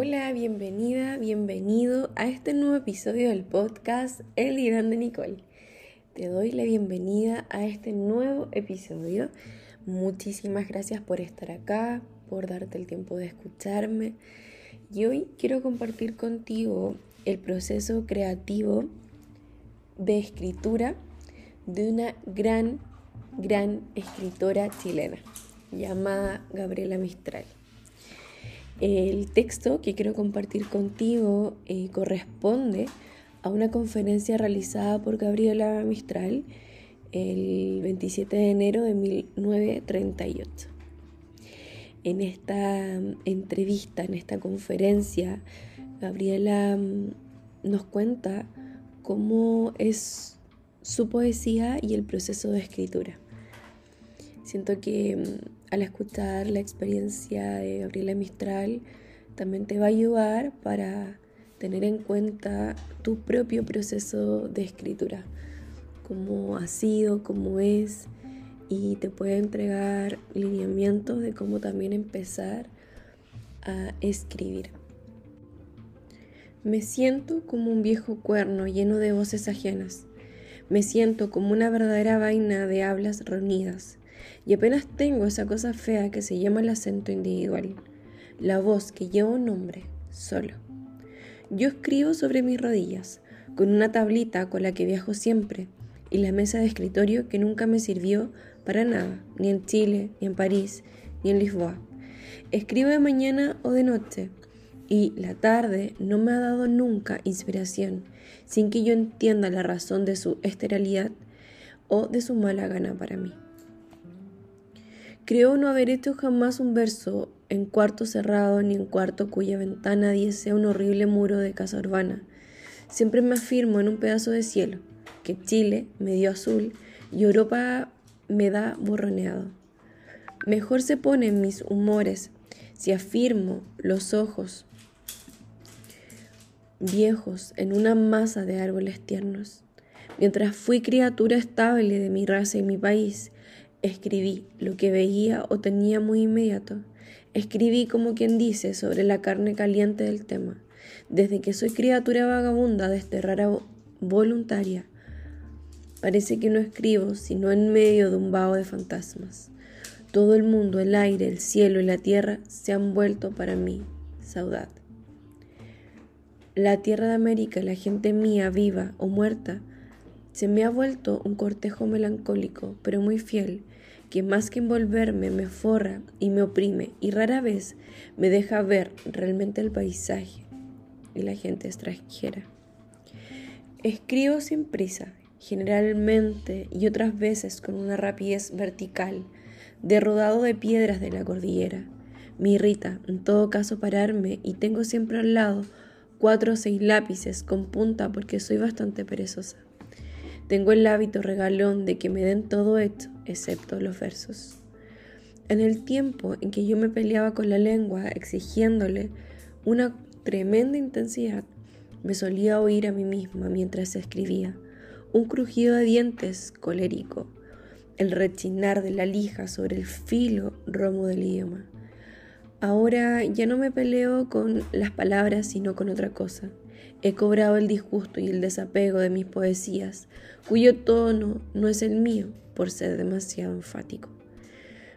Hola, bienvenida, bienvenido a este nuevo episodio del podcast El Irán de Nicole. Te doy la bienvenida a este nuevo episodio. Muchísimas gracias por estar acá, por darte el tiempo de escucharme. Y hoy quiero compartir contigo el proceso creativo de escritura de una gran, gran escritora chilena llamada Gabriela Mistral. El texto que quiero compartir contigo eh, corresponde a una conferencia realizada por Gabriela Mistral el 27 de enero de 1938. En esta mm, entrevista, en esta conferencia, Gabriela mm, nos cuenta cómo es su poesía y el proceso de escritura. Siento que mm, al escuchar la experiencia de Gabriela Mistral también te va a ayudar para tener en cuenta tu propio proceso de escritura, cómo ha sido, cómo es, y te puede entregar lineamientos de cómo también empezar a escribir. Me siento como un viejo cuerno lleno de voces ajenas. Me siento como una verdadera vaina de hablas reunidas y apenas tengo esa cosa fea que se llama el acento individual, la voz que lleva un nombre, solo. Yo escribo sobre mis rodillas, con una tablita con la que viajo siempre, y la mesa de escritorio que nunca me sirvió para nada, ni en Chile, ni en París, ni en Lisboa. Escribo de mañana o de noche, y la tarde no me ha dado nunca inspiración, sin que yo entienda la razón de su esterilidad o de su mala gana para mí. Creo no haber hecho jamás un verso en cuarto cerrado ni en cuarto cuya ventana diese un horrible muro de casa urbana. Siempre me afirmo en un pedazo de cielo, que Chile me dio azul y Europa me da borroneado. Mejor se ponen mis humores si afirmo los ojos viejos en una masa de árboles tiernos. Mientras fui criatura estable de mi raza y mi país, Escribí lo que veía o tenía muy inmediato. Escribí como quien dice sobre la carne caliente del tema. Desde que soy criatura vagabunda, desterrara voluntaria, parece que no escribo sino en medio de un vaho de fantasmas. Todo el mundo, el aire, el cielo y la tierra se han vuelto para mí saudad. La tierra de América, la gente mía, viva o muerta, se me ha vuelto un cortejo melancólico, pero muy fiel, que más que envolverme me forra y me oprime y rara vez me deja ver realmente el paisaje y la gente extranjera. Escribo sin prisa, generalmente y otras veces con una rapidez vertical, derrodado de piedras de la cordillera. Me irrita, en todo caso, pararme y tengo siempre al lado cuatro o seis lápices con punta porque soy bastante perezosa. Tengo el hábito regalón de que me den todo esto, excepto los versos. En el tiempo en que yo me peleaba con la lengua, exigiéndole una tremenda intensidad, me solía oír a mí misma mientras escribía, un crujido de dientes colérico, el rechinar de la lija sobre el filo romo del idioma. Ahora ya no me peleo con las palabras, sino con otra cosa. He cobrado el disgusto y el desapego de mis poesías, cuyo tono no es el mío por ser demasiado enfático.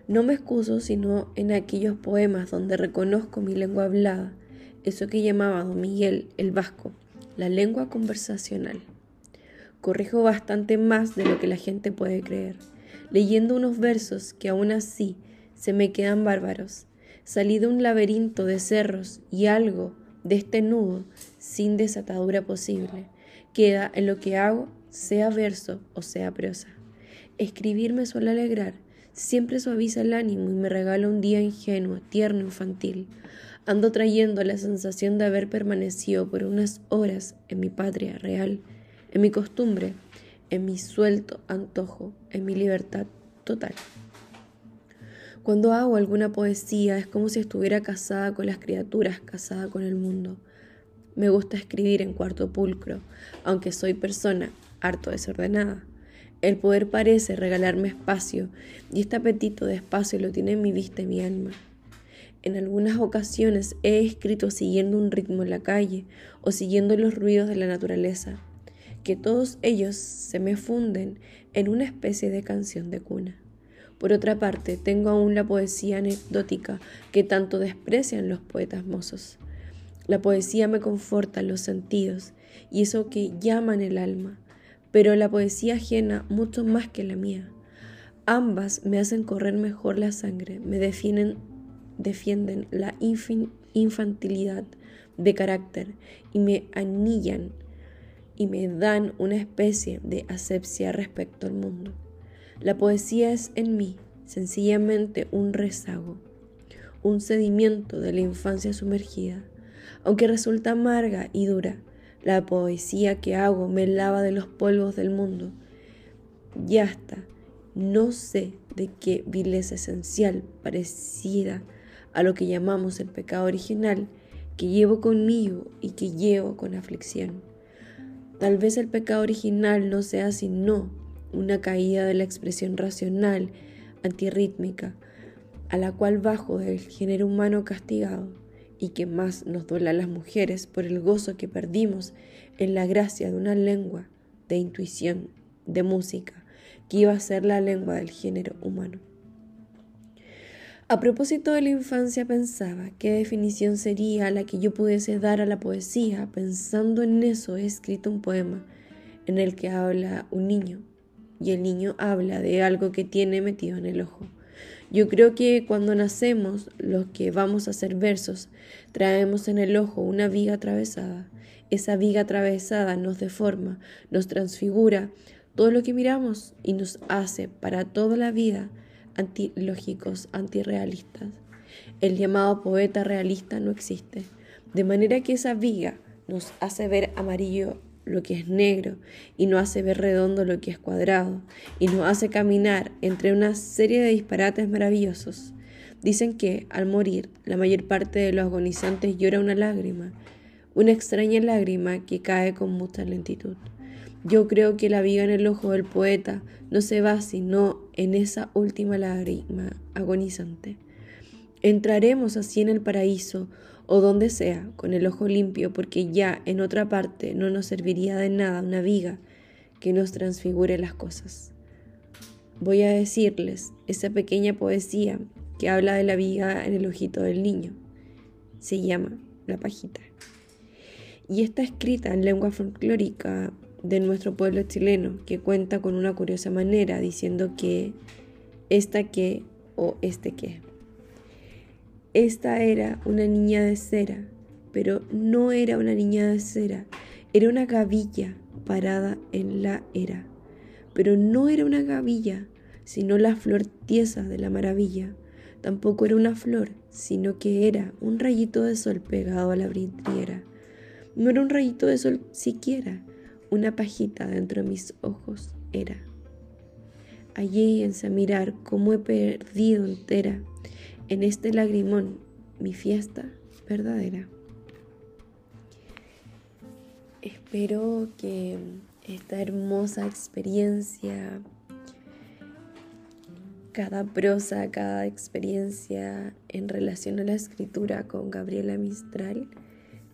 No me excuso sino en aquellos poemas donde reconozco mi lengua hablada, eso que llamaba don Miguel el vasco, la lengua conversacional. Corrijo bastante más de lo que la gente puede creer, leyendo unos versos que aún así se me quedan bárbaros. Salí de un laberinto de cerros y algo de este nudo sin desatadura posible. Queda en lo que hago, sea verso o sea prosa. Escribir me suele alegrar, siempre suaviza el ánimo y me regala un día ingenuo, tierno, infantil. Ando trayendo la sensación de haber permanecido por unas horas en mi patria real, en mi costumbre, en mi suelto antojo, en mi libertad total. Cuando hago alguna poesía es como si estuviera casada con las criaturas, casada con el mundo. Me gusta escribir en cuarto pulcro, aunque soy persona harto desordenada. El poder parece regalarme espacio, y este apetito de espacio lo tiene mi vista y mi alma. En algunas ocasiones he escrito siguiendo un ritmo en la calle o siguiendo los ruidos de la naturaleza, que todos ellos se me funden en una especie de canción de cuna. Por otra parte, tengo aún la poesía anecdótica que tanto desprecian los poetas mozos. La poesía me conforta los sentidos y eso que llaman el alma, pero la poesía ajena mucho más que la mía. Ambas me hacen correr mejor la sangre, me defienden, defienden la infantilidad de carácter y me anillan y me dan una especie de asepsia respecto al mundo. La poesía es en mí sencillamente un rezago, un sedimiento de la infancia sumergida, aunque resulta amarga y dura. La poesía que hago me lava de los polvos del mundo. Ya está, no sé de qué vileza esencial parecida a lo que llamamos el pecado original que llevo conmigo y que llevo con aflicción. Tal vez el pecado original no sea sino una caída de la expresión racional, antirrítmica, a la cual bajo del género humano castigado, y que más nos duele a las mujeres por el gozo que perdimos en la gracia de una lengua de intuición, de música, que iba a ser la lengua del género humano. A propósito de la infancia pensaba qué definición sería la que yo pudiese dar a la poesía. Pensando en eso he escrito un poema en el que habla un niño y el niño habla de algo que tiene metido en el ojo. Yo creo que cuando nacemos, los que vamos a hacer versos, traemos en el ojo una viga atravesada. Esa viga atravesada nos deforma, nos transfigura todo lo que miramos y nos hace para toda la vida antilógicos, antirrealistas. El llamado poeta realista no existe, de manera que esa viga nos hace ver amarillo lo que es negro y nos hace ver redondo lo que es cuadrado y nos hace caminar entre una serie de disparates maravillosos. Dicen que al morir la mayor parte de los agonizantes llora una lágrima, una extraña lágrima que cae con mucha lentitud. Yo creo que la viga en el ojo del poeta no se va sino en esa última lágrima agonizante. Entraremos así en el paraíso o donde sea, con el ojo limpio, porque ya en otra parte no nos serviría de nada una viga que nos transfigure las cosas. Voy a decirles esa pequeña poesía que habla de la viga en el ojito del niño. Se llama La pajita. Y está escrita en lengua folclórica de nuestro pueblo chileno, que cuenta con una curiosa manera diciendo que esta que o este que. Esta era una niña de cera, pero no era una niña de cera, era una gavilla parada en la era. Pero no era una gavilla, sino la flor tiesa de la maravilla. Tampoco era una flor, sino que era un rayito de sol pegado a la vidriera. No era un rayito de sol siquiera, una pajita dentro de mis ojos era. Allí a mirar cómo he perdido entera en este lagrimón mi fiesta verdadera. Espero que esta hermosa experiencia, cada prosa, cada experiencia en relación a la escritura con Gabriela Mistral,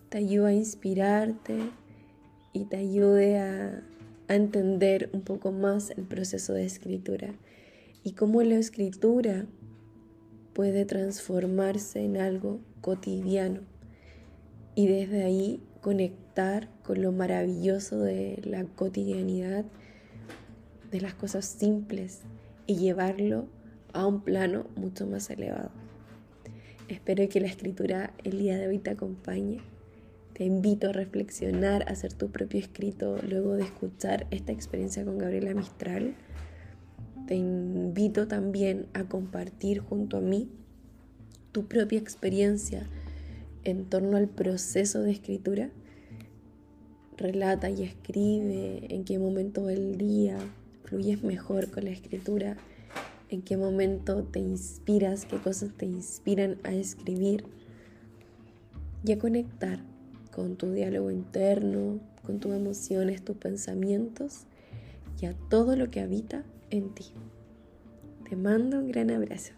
te ayude a inspirarte, y te ayude a, entender un poco más el proceso de escritura y cómo la escritura puede transformarse en algo cotidiano y desde ahí conectar con lo maravilloso de la cotidianidad, de las cosas simples y llevarlo a un plano mucho más elevado. Espero que la escritura el día de hoy te acompañe te invito a reflexionar, a hacer tu propio escrito luego de escuchar esta experiencia con Gabriela Mistral. Te invito también a compartir junto a mí tu propia experiencia en torno al proceso de escritura. Relata y escribe en qué momento del día fluyes mejor con la escritura, en qué momento te inspiras, qué cosas te inspiran a escribir y a conectar con tu diálogo interno, con tus emociones, tus pensamientos y a todo lo que habita en ti. Te mando un gran abrazo.